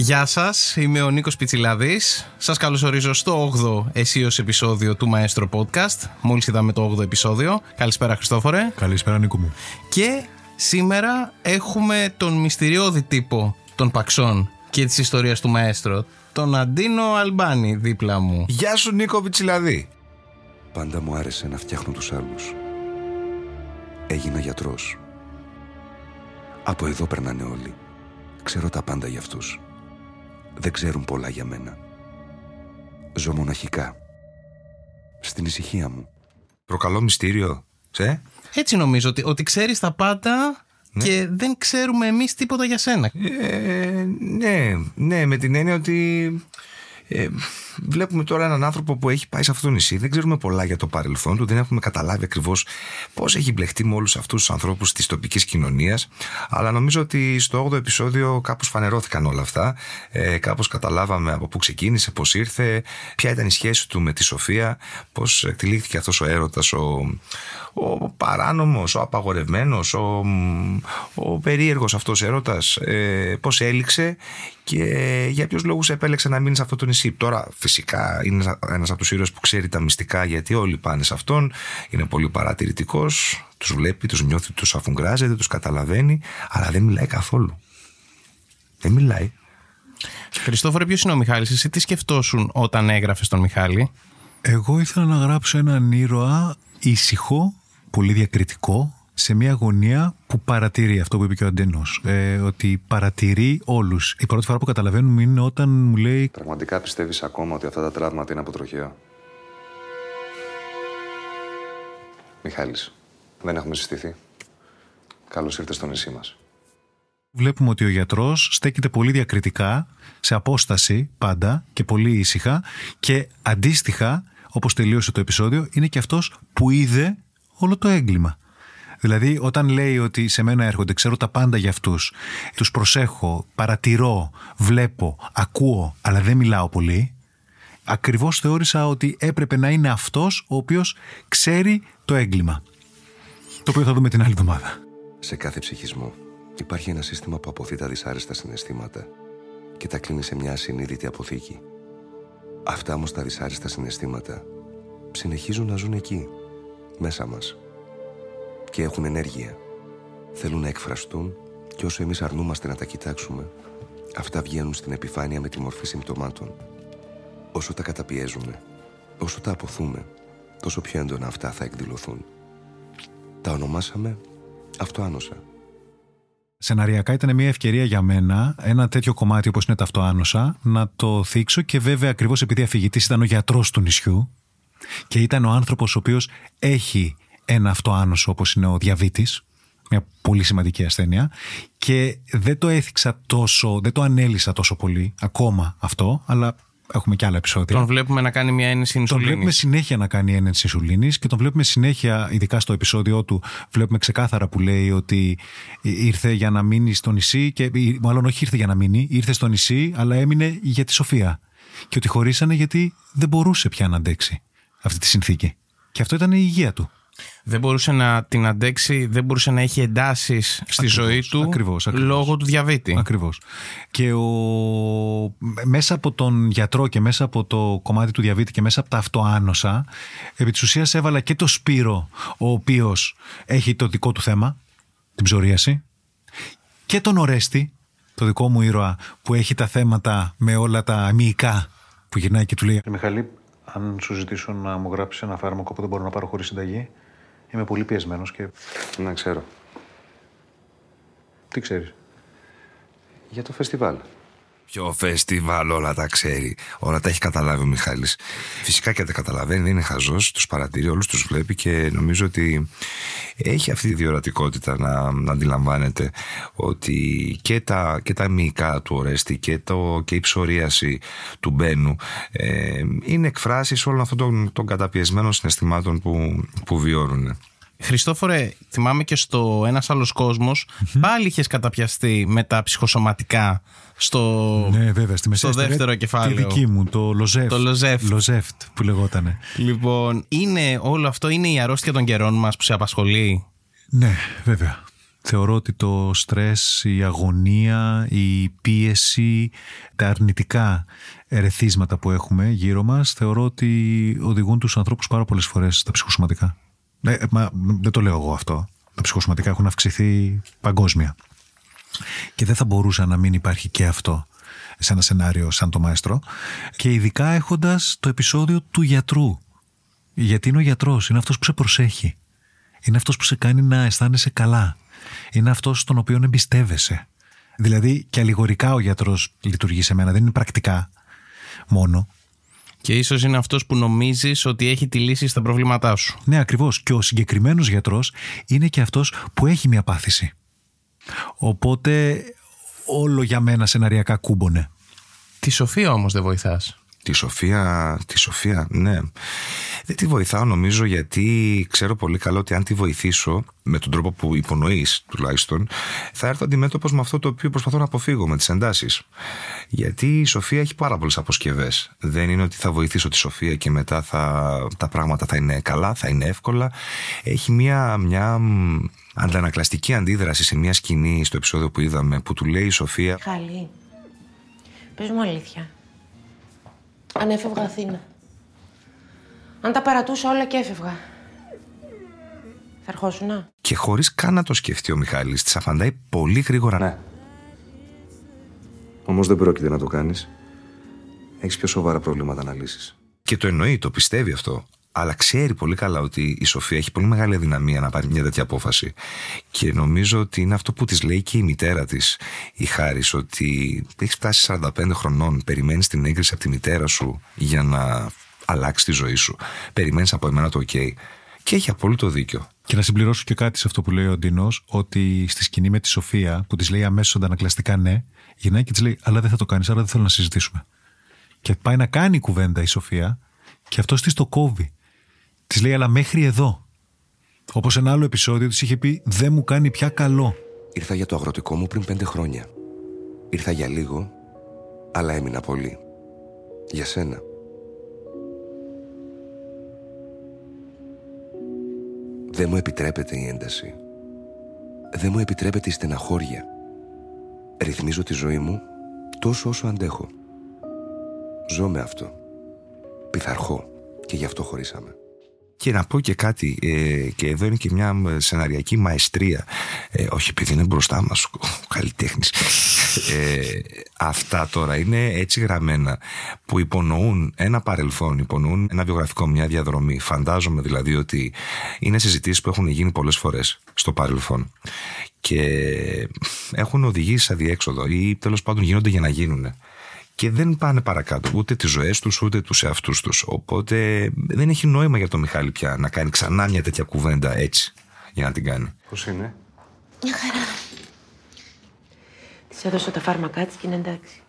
Γεια σας, είμαι ο Νίκος Πιτσιλάδης. Σας καλωσορίζω στο 8ο εσείο επεισόδιο του Maestro Podcast. Μόλις είδαμε το 8ο επεισόδιο. Καλησπέρα, Χριστόφορε. Καλησπέρα, Νίκο μου. Και σήμερα έχουμε τον μυστηριώδη τύπο των Παξών και της ιστορίας του Maestro, τον Αντίνο Αλμπάνη, δίπλα μου. Γεια σου, Νίκο Πιτσιλαδή. Πάντα μου άρεσε να φτιάχνω τους άλλους. Έγινα γιατρός. Από εδώ περνάνε όλοι. Ξέρω τα πάντα για αυτούς δεν ξέρουν πολλά για μένα. Ζω μοναχικά. Στην ησυχία μου. Προκαλώ μυστήριο, σε. Έτσι νομίζω ότι, ότι ξέρεις τα πάντα ναι. και δεν ξέρουμε εμείς τίποτα για σένα. Ε, ναι, ναι, με την έννοια ότι ε, βλέπουμε τώρα έναν άνθρωπο που έχει πάει σε αυτό το νησί. Δεν ξέρουμε πολλά για το παρελθόν του, δεν έχουμε καταλάβει ακριβώς πώς έχει μπλεχτεί με όλους αυτούς τους ανθρώπους της τοπικής κοινωνίας. Αλλά νομίζω ότι στο 8ο επεισόδιο κάπως φανερώθηκαν όλα αυτά. Ε, κάπως καταλάβαμε από πού ξεκίνησε, πώς ήρθε, ποια ήταν η σχέση του με τη Σοφία, πώς εκτελήθηκε αυτός ο έρωτας, ο, ο παράνομος, ο απαγορευμένος, ο, ο περίεργος αυτός έρωτας, ε, πώς έληξε και για ποιους λόγους επέλεξε να μείνει σε αυτό το νησί; Τώρα φυσικά είναι ένας από τους ήρωες που ξέρει τα μυστικά γιατί όλοι πάνε σε αυτόν, είναι πολύ παρατηρητικός, τους βλέπει, τους νιώθει, τους αφουγκράζεται, τους καταλαβαίνει, αλλά δεν μιλάει καθόλου. Δεν μιλάει. Χριστόφορε, ποιος είναι ο Μιχάλης, εσύ τι σκεφτόσουν όταν έγραφες τον Μιχάλη; Εγώ ήθελα να γράψω έναν ήρωα ήσυχο, πολύ διακριτικό, σε μια γωνία που παρατηρεί αυτό που είπε και ο Αντένος. Ε, ότι παρατηρεί όλους. Η πρώτη φορά που καταλαβαίνουμε είναι όταν μου λέει. Πραγματικά πιστεύεις ακόμα ότι αυτά τα τραύματα είναι από τροχαίο. Μιχάλης, δεν έχουμε συστηθεί. Καλώς ήρθες στο νησί μας. Βλέπουμε ότι ο γιατρός στέκεται πολύ διακριτικά, σε απόσταση πάντα και πολύ ήσυχα και αντίστοιχα, όπως τελείωσε το επεισόδιο, είναι και αυτός που είδε όλο το έγκλημα. Δηλαδή, όταν λέει ότι σε μένα έρχονται, ξέρω τα πάντα για αυτούς, τους προσέχω, παρατηρώ, βλέπω, ακούω, αλλά δεν μιλάω πολύ, ακριβώς θεώρησα ότι έπρεπε να είναι αυτός ο οποίος ξέρει το έγκλημα. Το οποίο θα δούμε την άλλη εβδομάδα. Σε κάθε ψυχισμό υπάρχει ένα σύστημα που αποθεί τα δυσάρεστα συναισθήματα και τα κλείνει σε μια ασυνείδητη αποθήκη. Αυτά όμως τα δυσάρεστα συναισθήματα συνεχίζουν να ζουν εκεί, μέσα μας και έχουν ενέργεια. Θέλουν να εκφραστούν και όσο εμείς αρνούμαστε να τα κοιτάξουμε, αυτά βγαίνουν στην επιφάνεια με τη μορφή συμπτωμάτων. Όσο τα καταπιέζουμε, όσο τα αποθούμε, τόσο πιο έντονα αυτά θα εκδηλωθούν. Τα ονομάσαμε αυτοάνοσα. Σεναριακά ήταν μια ευκαιρία για μένα ένα τέτοιο κομμάτι όπως είναι τα αυτοάνοσα να το θίξω και βέβαια ακριβώς επειδή αφηγητής ήταν ο γιατρός του νησιού και ήταν ο άνθρωπος ο οποίος έχει ένα αυτοάνωσο όπως είναι ο διαβήτης, μια πολύ σημαντική ασθένεια και δεν το έθιξα τόσο, δεν το ανέλησα τόσο πολύ ακόμα αυτό, αλλά έχουμε και άλλα επεισόδια. Τον βλέπουμε να κάνει μια ένεση ινσουλίνης. Τον βλέπουμε συνέχεια να κάνει ένεση ινσουλίνης και τον βλέπουμε συνέχεια, ειδικά στο επεισόδιο του, βλέπουμε ξεκάθαρα που λέει ότι ήρθε για να μείνει στο νησί και μάλλον όχι ήρθε για να μείνει, ήρθε στο νησί αλλά έμεινε για τη Σοφία και ότι χωρίσανε γιατί δεν μπορούσε πια να αντέξει αυτή τη συνθήκη. Και αυτό ήταν η υγεία του δεν μπορούσε να την αντέξει, δεν μπορούσε να έχει εντάσεις στη ζωή του ακριβώς, λόγω του διαβήτη. Ακριβώς. Και ο... μέσα από τον γιατρό και μέσα από το κομμάτι του διαβήτη και μέσα από τα αυτοάνοσα, επί της ουσίας έβαλα και το Σπύρο, ο οποίος έχει το δικό του θέμα, την ψωρίαση, και τον Ορέστη, το δικό μου ήρωα, που έχει τα θέματα με όλα τα αμυϊκά που γυρνάει και του λέει. Μιχαλή, αν σου ζητήσω να μου γράψεις ένα φάρμακο που δεν μπορώ να πάρω χωρίς συνταγή, Είμαι πολύ πιεσμένος και. Να ξέρω. Τι ξέρεις; Για το φεστιβάλ. Ποιο φεστιβάλ όλα τα ξέρει. Όλα τα έχει καταλάβει ο Μιχάλης. Φυσικά και τα καταλαβαίνει, δεν είναι χαζός. Τους παρατηρεί, όλους τους βλέπει και νομίζω ότι έχει αυτή τη διορατικότητα να, να αντιλαμβάνεται ότι και τα, και τα μυϊκά του Ορέστη και, το, και η ψωρίαση του Μπένου ε, είναι εκφράσεις όλων αυτών των, των καταπιεσμένων συναισθημάτων που, που βιώνουν. Χριστόφορε, θυμάμαι και στο ένας άλλος κόσμος, πάλι είχες καταπιαστεί με τα ψυχοσωματικά στο, Ναι, βέβαια, στη στο μεσαία δεύτερο Τη κεφάλαιο. δική μου, το Λοζέφτ. Το Λοζέφτ. Λοζέφτ που λεγότανε. Λοιπόν, είναι όλο αυτό, είναι η αρρώστια των καιρών μας που σε απασχολεί; Ναι, βέβαια. Θεωρώ ότι το στρες, η αγωνία, η πίεση, τα αρνητικά ερεθίσματα που έχουμε γύρω μας, θεωρώ ότι οδηγούν τους ανθρώπους πάρα πολλές φορές στα ψυχοσωματικά. Ναι, μα, δεν το λέω εγώ αυτό. Τα ψυχοσωματικά έχουν αυξηθεί παγκόσμια. Και δεν θα μπορούσα να μην υπάρχει και αυτό σε ένα σενάριο σαν το μαέστρο. Και ειδικά έχοντας το επεισόδιο του γιατρού. Γιατί είναι ο γιατρός, είναι αυτός που σε προσέχει. Είναι αυτός που σε κάνει να αισθάνεσαι καλά. Είναι αυτός στον οποίο εμπιστεύεσαι. Δηλαδή και αλληγορικά ο γιατρός λειτουργεί σε μένα, δεν είναι πρακτικά μόνο. Και ίσως είναι αυτός που νομίζεις ότι έχει τη λύση στα προβλήματά σου. Ναι, ακριβώς. Και ο συγκεκριμένος γιατρός είναι και αυτός που έχει μια πάθηση. Οπότε όλο για μένα σεναριακά κούμπονε. Τη Σοφία όμως δεν βοηθάς. Τη Σοφία, τη Σοφία, ναι. Δεν τη βοηθάω νομίζω γιατί ξέρω πολύ καλά ότι αν τη βοηθήσω με τον τρόπο που υπονοείς τουλάχιστον, θα έρθω αντιμέτωπος με αυτό το οποίο προσπαθώ να αποφύγω με τις εντάσεις. Γιατί η Σοφία έχει πάρα πολλές αποσκευές. Δεν είναι ότι θα βοηθήσω τη Σοφία και μετά θα, τα πράγματα θα είναι καλά, θα είναι εύκολα. Έχει μια, μια μ, αντανακλαστική αντίδραση σε μια σκηνή στο επεισόδιο που είδαμε που του λέει η Σοφία Χαλή. Πες μου αλήθεια. Αν έφευγα Αθήνα. Αν τα παρατούσα όλα και έφευγα. Θα ερχόσουνα. και χωρίς καν να το σκεφτεί ο Μιχάλης της απαντάει πολύ γρήγορα Ναι. Όμως δεν πρόκειται να το κάνεις. Έχεις πιο σοβαρά προβλήματα να λύσεις. Και το εννοεί, το πιστεύει αυτό. Αλλά ξέρει πολύ καλά ότι η Σοφία έχει πολύ μεγάλη αδυναμία να πάρει μια τέτοια απόφαση. Και νομίζω ότι είναι αυτό που της λέει και η μητέρα της, η Χάρης, ότι έχεις φτάσει 45 χρονών, περιμένεις την έγκριση από τη μητέρα σου για να αλλάξει τη ζωή σου. Περιμένεις από εμένα το OK. Και έχει απόλυτο δίκιο. Και να συμπληρώσω και κάτι σε αυτό που λέει ο Ντίνο, ότι στη σκηνή με τη Σοφία, που της λέει αμέσως αντανακλαστικά ναι, γυρνάει και της λέει: Αλλά δεν θα το κάνεις, άρα δεν θέλω να συζητήσουμε. Και πάει να κάνει κουβέντα η Σοφία, και αυτός της το κόβει. Της λέει: Αλλά μέχρι εδώ. Όπως ένα άλλο επεισόδιο της είχε πει: Δεν μου κάνει πια καλό. Ήρθα για το αγροτικό μου πριν πέντε χρόνια. Ήρθα για λίγο, αλλά έμεινα πολύ. Για σένα. Δεν μου επιτρέπεται η ένταση. Δεν μου επιτρέπεται η στεναχώρια. Ρυθμίζω τη ζωή μου τόσο όσο αντέχω. Ζω με αυτό. Πειθαρχώ και γι' αυτό χωρίσαμε. Και να πω και κάτι, ε, και εδώ είναι και μια ε, σεναριακή μαεστρία. Ε, όχι, επειδή είναι μπροστά μας ο καλλιτέχνης. Ε, αυτά τώρα είναι έτσι γραμμένα που υπονοούν ένα παρελθόν, υπονοούν ένα βιογραφικό, μια διαδρομή. Φαντάζομαι δηλαδή ότι είναι συζητήσεις που έχουν γίνει πολλές φορές στο παρελθόν και έχουν οδηγήσει σε αδιέξοδο ή τέλος πάντων γίνονται για να γίνουν και δεν πάνε παρακάτω ούτε τις ζωές τους ούτε τους εαυτούς τους οπότε δεν έχει νόημα για τον Μιχάλη πια να κάνει ξανά μια τέτοια κουβέντα έτσι για να την κάνει Πώς είναι; Της έδωσα τα φάρμακά της και είναι εντάξει.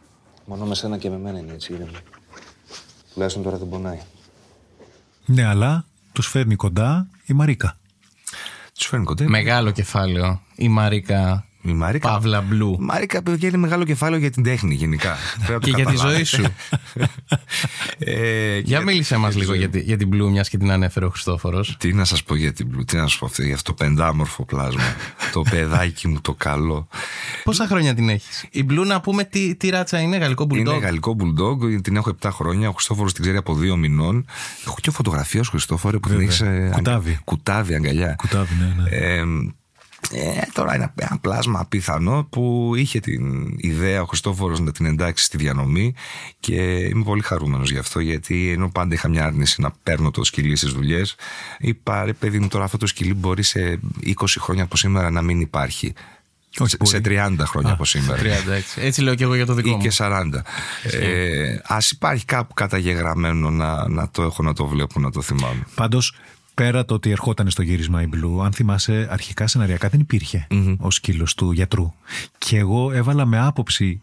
Μόνο με σένα και με μένα είναι έτσι, ήρεμη. Τουλάχιστον τώρα δεν πονάει. Ναι, αλλά τους φέρνει κοντά η Μαρίκα. τους φέρνει κοντά Μεγάλο κεφάλαιο. Η Μαρίκα η Μαρίκα Παύλα Μπλου. Η Μαρίκα παιδιά είναι μεγάλο κεφάλαιο για την τέχνη γενικά Πρέπει να το Και για τη καταλάβετε. ζωή σου. ε, Για μίλησέ μας τη λίγο ζωή για, μου. τη- για την Μπλου, μιας και την ανέφερε ο Χριστόφορος. Τι να σας πω για την Blue, τι να σας πω αυτό, για αυτό το πεντάμορφο πλάσμα. το παιδάκι μου το καλό. Πόσα χρόνια την έχεις; Η Μπλου, να πούμε τι, τι ράτσα είναι, γαλλικό Είναι μπουλντόγκ. γαλλικό bulldog, την έχω 7 χρόνια. Ο Χριστόφορος την ξέρει από 2 μηνών. Έχω και φωτογραφία σου, Χριστόφορο, που την Βέβαια. έχεις. ε, Κουτάβι. Κουτάβι, αγκαλιά. Κουτάβι, ναι, ναι. Ε, ε, τώρα είναι ένα πλάσμα απίθανο που είχε την ιδέα ο Χριστόφορος να την εντάξει στη διανομή και είμαι πολύ χαρούμενος γι' αυτό γιατί ενώ πάντα είχα μια άρνηση να παίρνω το σκυλί στις δουλειές είπα ρε παιδί μου τώρα αυτό το σκυλί μπορεί σε 20 χρόνια από σήμερα να μην υπάρχει Όχι, σε, μπορεί. σε 30 χρόνια από σήμερα 30, έτσι. έτσι λέω και εγώ για το δικό ή μου. και 40. Ε, ας υπάρχει κάπου καταγεγραμμένο να, να το έχω να το βλέπω, να το θυμάμαι. Πάντως, πέρα το ότι ερχόταν στο γύρισμα η Blue, αν θυμάσαι, αρχικά σεναριακά δεν υπηρχε ο σκύλος του γιατρού. Και εγώ έβαλα με άποψη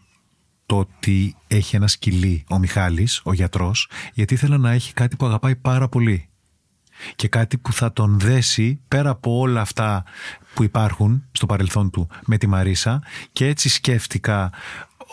το ότι έχει ένα σκυλί ο Μιχάλης, ο γιατρός, γιατί ήθελα να έχει κάτι που αγαπάει πάρα πολύ. και κάτι που θα τον δέσει πέρα από όλα αυτά που υπάρχουν στο παρελθόν του με τη Μαρίσα και έτσι σκέφτηκα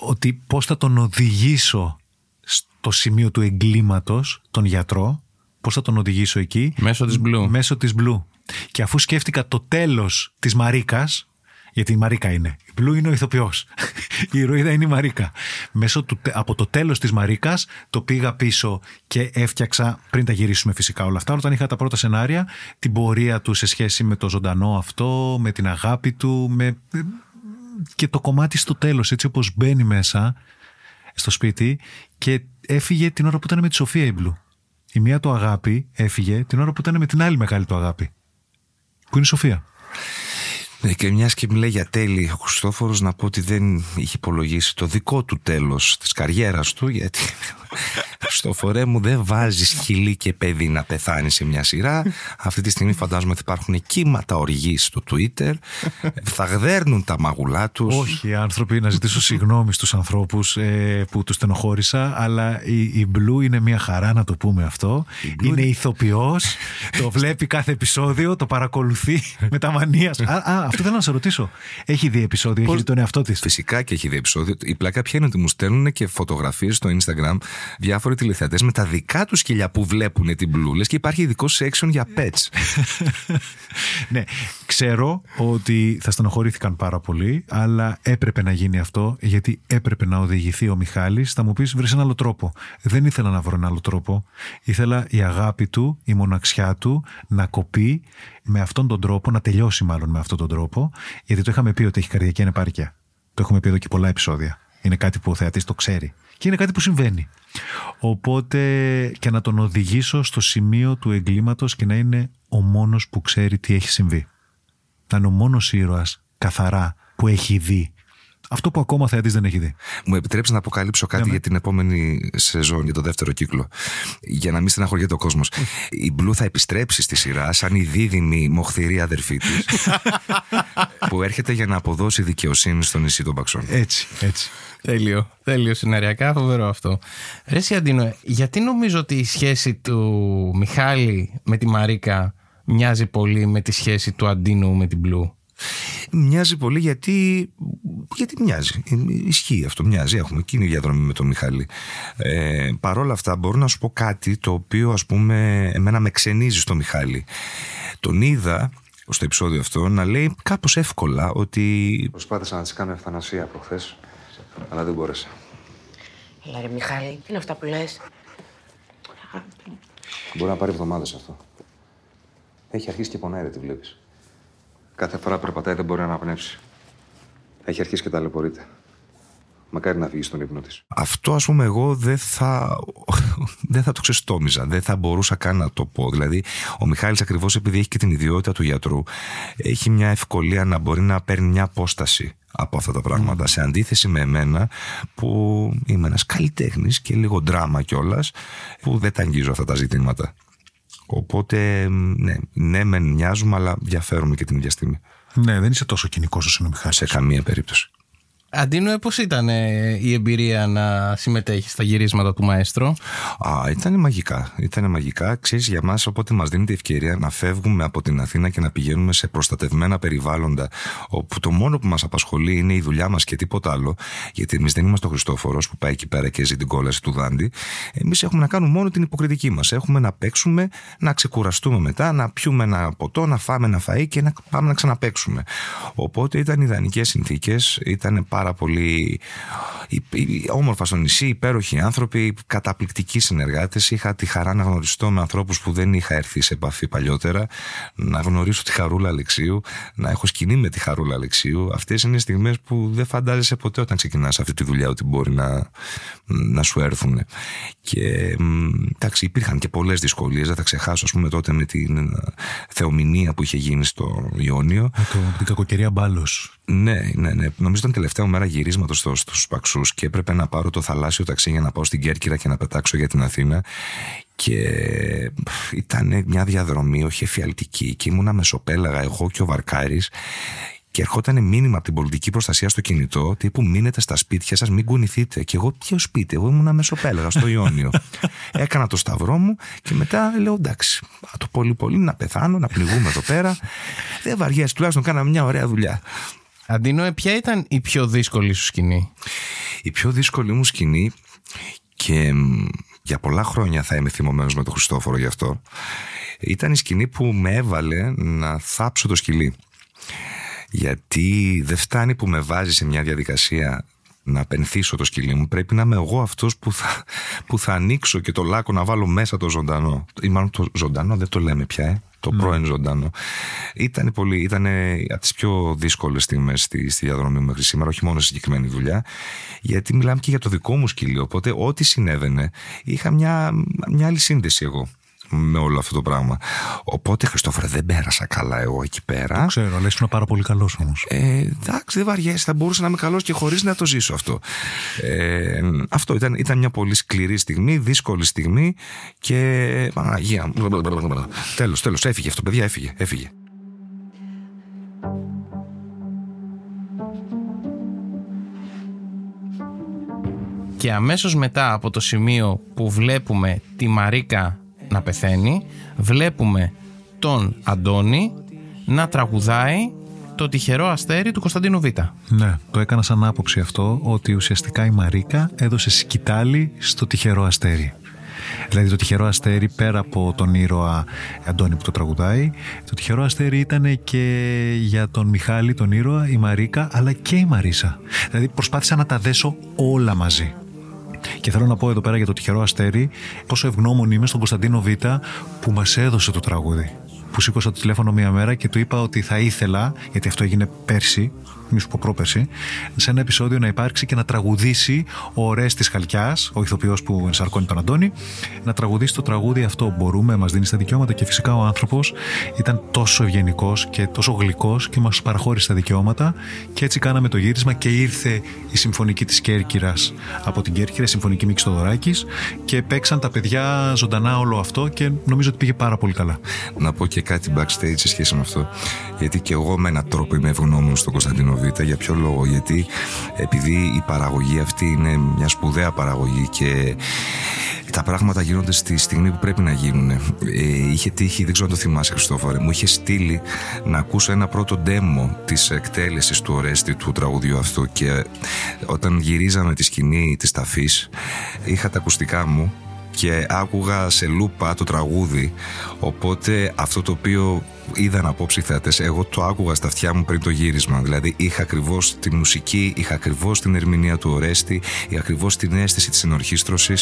ότι πώς θα τον οδηγήσω στο σημείο του εγκλήματος, τον γιατρό, πώς θα τον οδηγήσω εκεί; Μέσω της Blue. Μέσω της Blue. Και αφού σκέφτηκα το τέλος της Μαρίκας, γιατί η Μαρίκα είναι. Η Blue είναι ο ηθοποιός. η ηρωίδα είναι η Μαρίκα. Μέσω του, από το τέλος της Μαρίκας το πήγα πίσω και έφτιαξα, πριν τα γυρίσουμε φυσικά όλα αυτά, όταν είχα τα πρώτα σενάρια, την πορεία του σε σχέση με το ζωντανό αυτό, με την αγάπη του, με, και το κομμάτι στο τέλος, έτσι όπως μπαίνει μέσα στο σπίτι και έφυγε την ώρα που ήταν με τη Σοφία η Blue. Η μία του αγάπη έφυγε την ώρα που ήταν με την άλλη μεγάλη του αγάπη. Που είναι η Σοφία. Ναι, και μιας και μιλάει για τέλη, ο Χριστόφορος να πω ότι δεν είχε υπολογίσει το δικό του τέλος της καριέρας του, γιατί Χριστόφορέ μου δεν βάζεις χιλί και παιδί να πεθάνει σε μια σειρά. Αυτή τη στιγμή φαντάζομαι ότι υπάρχουν κύματα οργής στο Twitter. Θα γδέρνουν τα μαγουλά τους. Όχι, άνθρωποι, να ζητήσω συγγνώμη στους ανθρώπους ε, που τους στενοχώρησα, αλλά η, η Blue είναι μια χαρά να το πούμε αυτό. Είναι ηθοποιός, το βλέπει κάθε επεισόδιο, το παρακολουθεί με τα μανίας. Α, α, αυτό θέλω να σε ρωτήσω. Έχει δει επεισόδιο, έχει δει τον εαυτό της; Φυσικά και έχει δει επεισόδιο. Η πλάκα ποια είναι ότι μου στέλνουν και φωτογραφίες στο Instagram διάφοροι τηλεθεατές με τα δικά τους σκυλιά που βλέπουν την Blue. Λες και υπάρχει ειδικό section για pets. ναι, ξέρω ότι θα στενοχωρήθηκαν πάρα πολύ, αλλά έπρεπε να γίνει αυτό, γιατί έπρεπε να οδηγηθεί ο Μιχάλης. Θα μου πεις, βρει ένα άλλο τρόπο. Δεν ήθελα να βρω ένα άλλο τρόπο. Ήθελα η αγάπη του, η μοναξιά του να κοπεί με αυτόν τον τρόπο, να τελειώσει μάλλον με αυτόν τον τρόπο, γιατί το είχαμε πει ότι έχει καρδιακή ανεπάρκεια. Το έχουμε πει εδώ και πολλά επεισόδια. Είναι κάτι που ο θεατής το ξέρει. Και είναι κάτι που συμβαίνει. Οπότε και να τον οδηγήσω στο σημείο του εγκλήματος και να είναι ο μόνος που ξέρει τι έχει συμβεί. Να είναι ο μόνος ήρωας καθαρά που έχει δει αυτό που ακόμα θεατής δεν έχει δει. Μου επιτρέψεις να αποκαλύψω κάτι Ναι, ναι. για την επόμενη σεζόν, για το δεύτερο κύκλο. Για να μην στεναχωριέται ο κόσμος. Η Μπλου θα επιστρέψει στη σειρά σαν η δίδυμη μοχθηρή αδερφή της. που έρχεται για να αποδώσει δικαιοσύνη στο νησί των Παξών. Έτσι, έτσι. Τέλειο. Τέλειο σεναριακά, φοβερό αυτό. Ρε Σιαντίνο, γιατί νομίζω ότι η σχέση του Μιχάλη με τη Μαρίκα μοιάζει πολύ με τη σχέση του Αντίνου με την Μπλου. Μοιάζει πολύ γιατί, γιατί μοιάζει. Ε, Ισχύει αυτό, μοιάζει. Έχουμε εκείνη η διαδρομή με τον Μιχάλη. Ε, Παρ' όλα αυτά μπορώ να σου πω κάτι το οποίο ας πούμε εμένα με ξενίζει στο Μιχάλη. Τον είδα στο επεισόδιο αυτό να λέει κάπως εύκολα ότι Προσπάθησα να της κάνω ευθανασία προχθές, αλλά δεν μπόρεσα. Έλα ρε Μιχάλη, τι είναι αυτά που λες; Μπορεί να πάρει εβδομάδες αυτό. Έχει αρχίσει και πονάει, δεν τη βλέπεις. Κάθε φορά που περπατάει δεν μπορεί να αναπνεύσει. Έχει αρχίσει και ταλαιπωρείται. Μακάρι να φύγει στον ύπνο της. αυτό ας πούμε εγώ δεν θα, δεν θα το ξεστόμιζα, δεν θα μπορούσα καν να το πω. Δηλαδή ο Μιχάλης ακριβώς επειδή έχει και την ιδιότητα του γιατρού έχει μια ευκολία να μπορεί να παίρνει μια απόσταση από αυτά τα πράγματα σε αντίθεση με εμένα που είμαι ένας καλλιτέχνης και λίγο δράμα κιόλας που δεν τα αγγίζω αυτά τα ζητήματα. Οπότε ναι, ναι μεν μοιάζουμε αλλά διαφέρουμε και την ίδια στιγμή. Ναι, δεν είσαι τόσο κοινικός όσο είναι ο Μιχάλης. Σε καμία περίπτωση. Αντίνο, πώς ήταν ε, η εμπειρία να συμμετέχεις στα γυρίσματα του Μαέστρο; Α, ήταν μαγικά. Ήταν μαγικά. Ξέρεις, για μας οπότε μας δίνεται η ευκαιρία να φεύγουμε από την Αθήνα και να πηγαίνουμε σε προστατευμένα περιβάλλοντα, όπου το μόνο που μας απασχολεί είναι η δουλειά μας και τίποτα άλλο, γιατί εμείς δεν είμαστε ο Χριστόφορος που πάει εκεί πέρα και ζει την κόλαση του Δάντη. Εμείς έχουμε να κάνουμε μόνο την υποκριτική μας. Έχουμε να παίξουμε, να ξεκουραστούμε μετά, να πιούμε ένα ποτό, να φάμε ένα φαΐ και να πάμε να ξαναπαίξουμε. Οπότε ήταν ιδανικές συνθήκες, ήταν πάρα πολύ υ- υ- όμορφα στο νησί, υπέροχοι άνθρωποι, καταπληκτικοί συνεργάτες. Είχα τη χαρά να γνωριστώ με ανθρώπους που δεν είχα έρθει σε επαφή παλιότερα, να γνωρίσω τη Χαρούλα Αλεξίου, να έχω σκηνή με τη Χαρούλα Αλεξίου. Αυτές είναι στιγμές που δεν φαντάζεσαι ποτέ όταν ξεκινάς αυτή τη δουλειά ότι μπορεί να, να σου έρθουν. Και μ, εντάξει, υπήρχαν και πολλές δυσκολίες, δεν θα ξεχάσω, ας πούμε, τότε με την ε, θεομηνία που είχε γίνει στο Ιόνιο. Με το, με την κακοκαιρία μπάλος. Ναι, ναι, ναι. Νομίζω ήταν τελευταία μέρα γυρίσματος στο, στους Παξούς και έπρεπε να πάρω το θαλάσσιο ταξί για να πάω στην Κέρκυρα και να πετάξω για την Αθήνα. Και πφ, ήταν μια διαδρομή όχι εφιαλτική και ήμουνα μεσοπέλαγα εγώ και ο Βαρκάρης και ερχόταν μήνυμα από την πολιτική προστασία στο κινητό τύπου μείνετε στα σπίτια σας, μην κουνηθείτε. Και εγώ ποιο σπίτι, εγώ ήμουν μεσοπέλαγα στο Ιόνιο. Έκανα το σταυρό μου και μετά λέω εντάξει, το πολύ πολύ να πεθάνω, να πνιγούμε εδώ πέρα. Δεν βαριέσαι, τουλάχιστον κάναμε μια ωραία δουλειά. Αντίνο, ποια ήταν η πιο δύσκολη σου σκηνή; Η πιο δύσκολη μου σκηνή και για πολλά χρόνια θα είμαι θυμωμένος με τον Χριστόφορο γι' αυτό ήταν η σκηνή που με έβαλε να θάψω το σκυλί. Γιατί δεν φτάνει που με βάζει σε μια διαδικασία να πενθήσω το σκυλί μου. Πρέπει να είμαι εγώ αυτός που θα, που θα ανοίξω και το λάκκο να βάλω μέσα το ζωντανό. Ή μάλλον το ζωντανό δεν το λέμε πια ε το ναι. πρώην ζωντανό. Ήταν πολύ, ήταν από τις πιο δύσκολες στιγμές στη, στη διαδρομή μου μέχρι σήμερα, όχι μόνο σε συγκεκριμένη δουλειά, γιατί μιλάμε και για το δικό μου σκύλο. Οπότε, ό,τι συνέβαινε, είχα μια, μια άλλη σύνδεση εγώ με όλο αυτό το πράγμα. Οπότε, Χριστόφερα, δεν πέρασα καλά εγώ εκεί πέρα. Το ξέρω, αλλά ήσουν πάρα πολύ καλός όμως. Ε, εντάξει, δεν βαριέσαι. Θα μπορούσα να είμαι καλός και χωρίς να το ζήσω αυτό. Ε, αυτό ήταν, ήταν μια πολύ σκληρή στιγμή, δύσκολη στιγμή και. Παναγία Τέλος, τέλος, έφυγε αυτό, παιδιά, έφυγε. έφυγε. Και αμέσως μετά από το σημείο που βλέπουμε τη Μαρίκα να πεθαίνει, βλέπουμε τον Αντώνη να τραγουδάει το τυχερό αστέρι του Κωνσταντίνου Β. Ναι, το έκανα σαν άποψη αυτό ότι ουσιαστικά η Μαρίκα έδωσε σκητάλη στο τυχερό αστέρι. Δηλαδή το τυχερό αστέρι πέρα από τον ήρωα Αντώνη που το τραγουδάει, το τυχερό αστέρι ήταν και για τον Μιχάλη τον ήρωα, η Μαρίκα αλλά και η Μαρίσα. Δηλαδή προσπάθησα να τα δέσω όλα μαζί. Και θέλω να πω εδώ πέρα για το τυχερό αστέρι πόσο ευγνώμων είμαι στον Κωνσταντίνο Β που μας έδωσε το τραγούδι. Που σήκωσα το τηλέφωνο μία μέρα και του είπα ότι θα ήθελα, γιατί αυτό έγινε πέρσι, μη σου πω πρόπερση, σε ένα επεισόδιο να υπάρξει και να τραγουδήσει ο Ρέστη Χαλκιάς, ο ηθοποιός που ενσαρκώνει τον Αντώνη, να τραγουδήσει το τραγούδι αυτό. Μπορούμε, μας δίνεις τα δικαιώματα και φυσικά ο άνθρωπος ήταν τόσο ευγενικός και τόσο γλυκός και μας παραχώρησε τα δικαιώματα. Και έτσι κάναμε το γύρισμα και ήρθε η συμφωνική της Κέρκυρας από την Κέρκυρα, η συμφωνική Μίξη Τοδωράκη και παίξαν τα παιδιά ζωντανά όλο αυτό και νομίζω ότι πήγε πάρα πολύ καλά. Να πω και κάτι backstage σε σχέση με αυτό. Γιατί και εγώ με έναν τρόπο είμαι ευγνώμων στον Κωνσταντίνο για ποιο λόγο, γιατί επειδή η παραγωγή αυτή είναι μια σπουδαία παραγωγή και τα πράγματα γίνονται στη στιγμή που πρέπει να γίνουν. Ε, είχε τύχει, δεν ξέρω αν το θυμάσαι Χριστόφορε, μου είχε στείλει να ακούσω ένα πρώτο demo της εκτέλεσης του Ορέστη του τραγουδιού αυτού και όταν γυρίζαμε τη σκηνή της ταφής είχα τα ακουστικά μου και άκουγα σε λούπα το τραγούδι οπότε αυτό το οποίο είδαν απόψη θεατέ, εγώ το άκουγα στα αυτιά μου πριν το γύρισμα. Δηλαδή είχα ακριβώς τη μουσική, είχα ακριβώς την ερμηνεία του Ορέστη, είχα ακριβώς την αίσθηση της ενορχίστρωση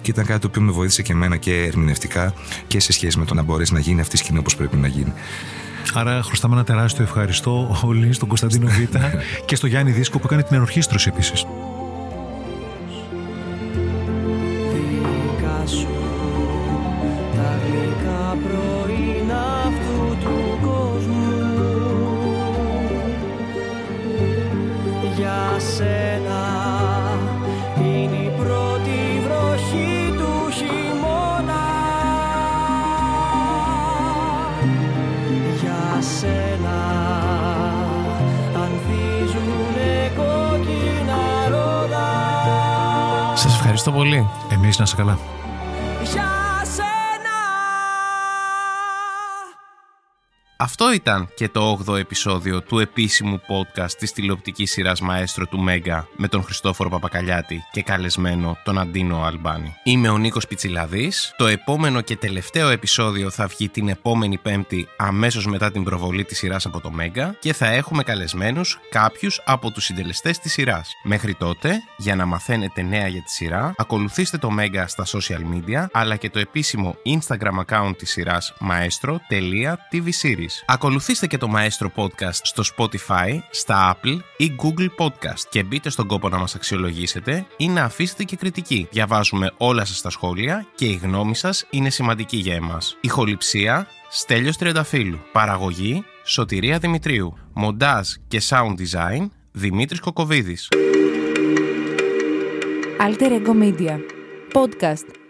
και ήταν κάτι το οποίο με βοήθησε και εμένα και ερμηνευτικά και σε σχέση με το να μπορέσει να γίνει αυτή η σκηνή όπως πρέπει να γίνει. Άρα χρωστάμε ένα τεράστιο ευχαριστώ όλοι στον Κωνσταντίνο Β και στο Γιάννη Δίσκο που έκανε την ενορχίστρωση επίσης. Ευχαριστώ πολύ. Εμείς να σε καλά. Αυτό ήταν και το 8ο επεισόδιο του επίσημου podcast της τηλεοπτικής σειράς Μαέστρο του Μέγκα με τον Χριστόφορο Παπακαλιάτη και καλεσμένο τον Αντίνο Αλμπάνη. Είμαι ο Νίκος Πιτσιλαδής. Το επόμενο και τελευταίο επεισόδιο θα βγει την επόμενη Πέμπτη αμέσως μετά την προβολή της σειράς από το Μέγκα και θα έχουμε καλεσμένους κάποιους από τους συντελεστές της σειράς. Μέχρι τότε, για να μαθαίνετε νέα για τη σειρά, ακολουθήστε το Μέγκα στα social media αλλά και το επίσημο Instagram account της σειράς maestro.tvseries. Ακολουθήστε και το Maestro Podcast στο Spotify, στα Apple ή Google Podcast και μπείτε στον κόπο να μας αξιολογήσετε ή να αφήσετε και κριτική. Διαβάζουμε όλα σας τα σχόλια και η γνώμη σας είναι σημαντική για εμάς. Ηχοληψία Στέλιος Τριανταφύλου. Παραγωγή Σωτηρία Δημητρίου. Μοντάζ και Sound Design Δημήτρης Κοκοβίδης. Alter Ego Media. Podcast.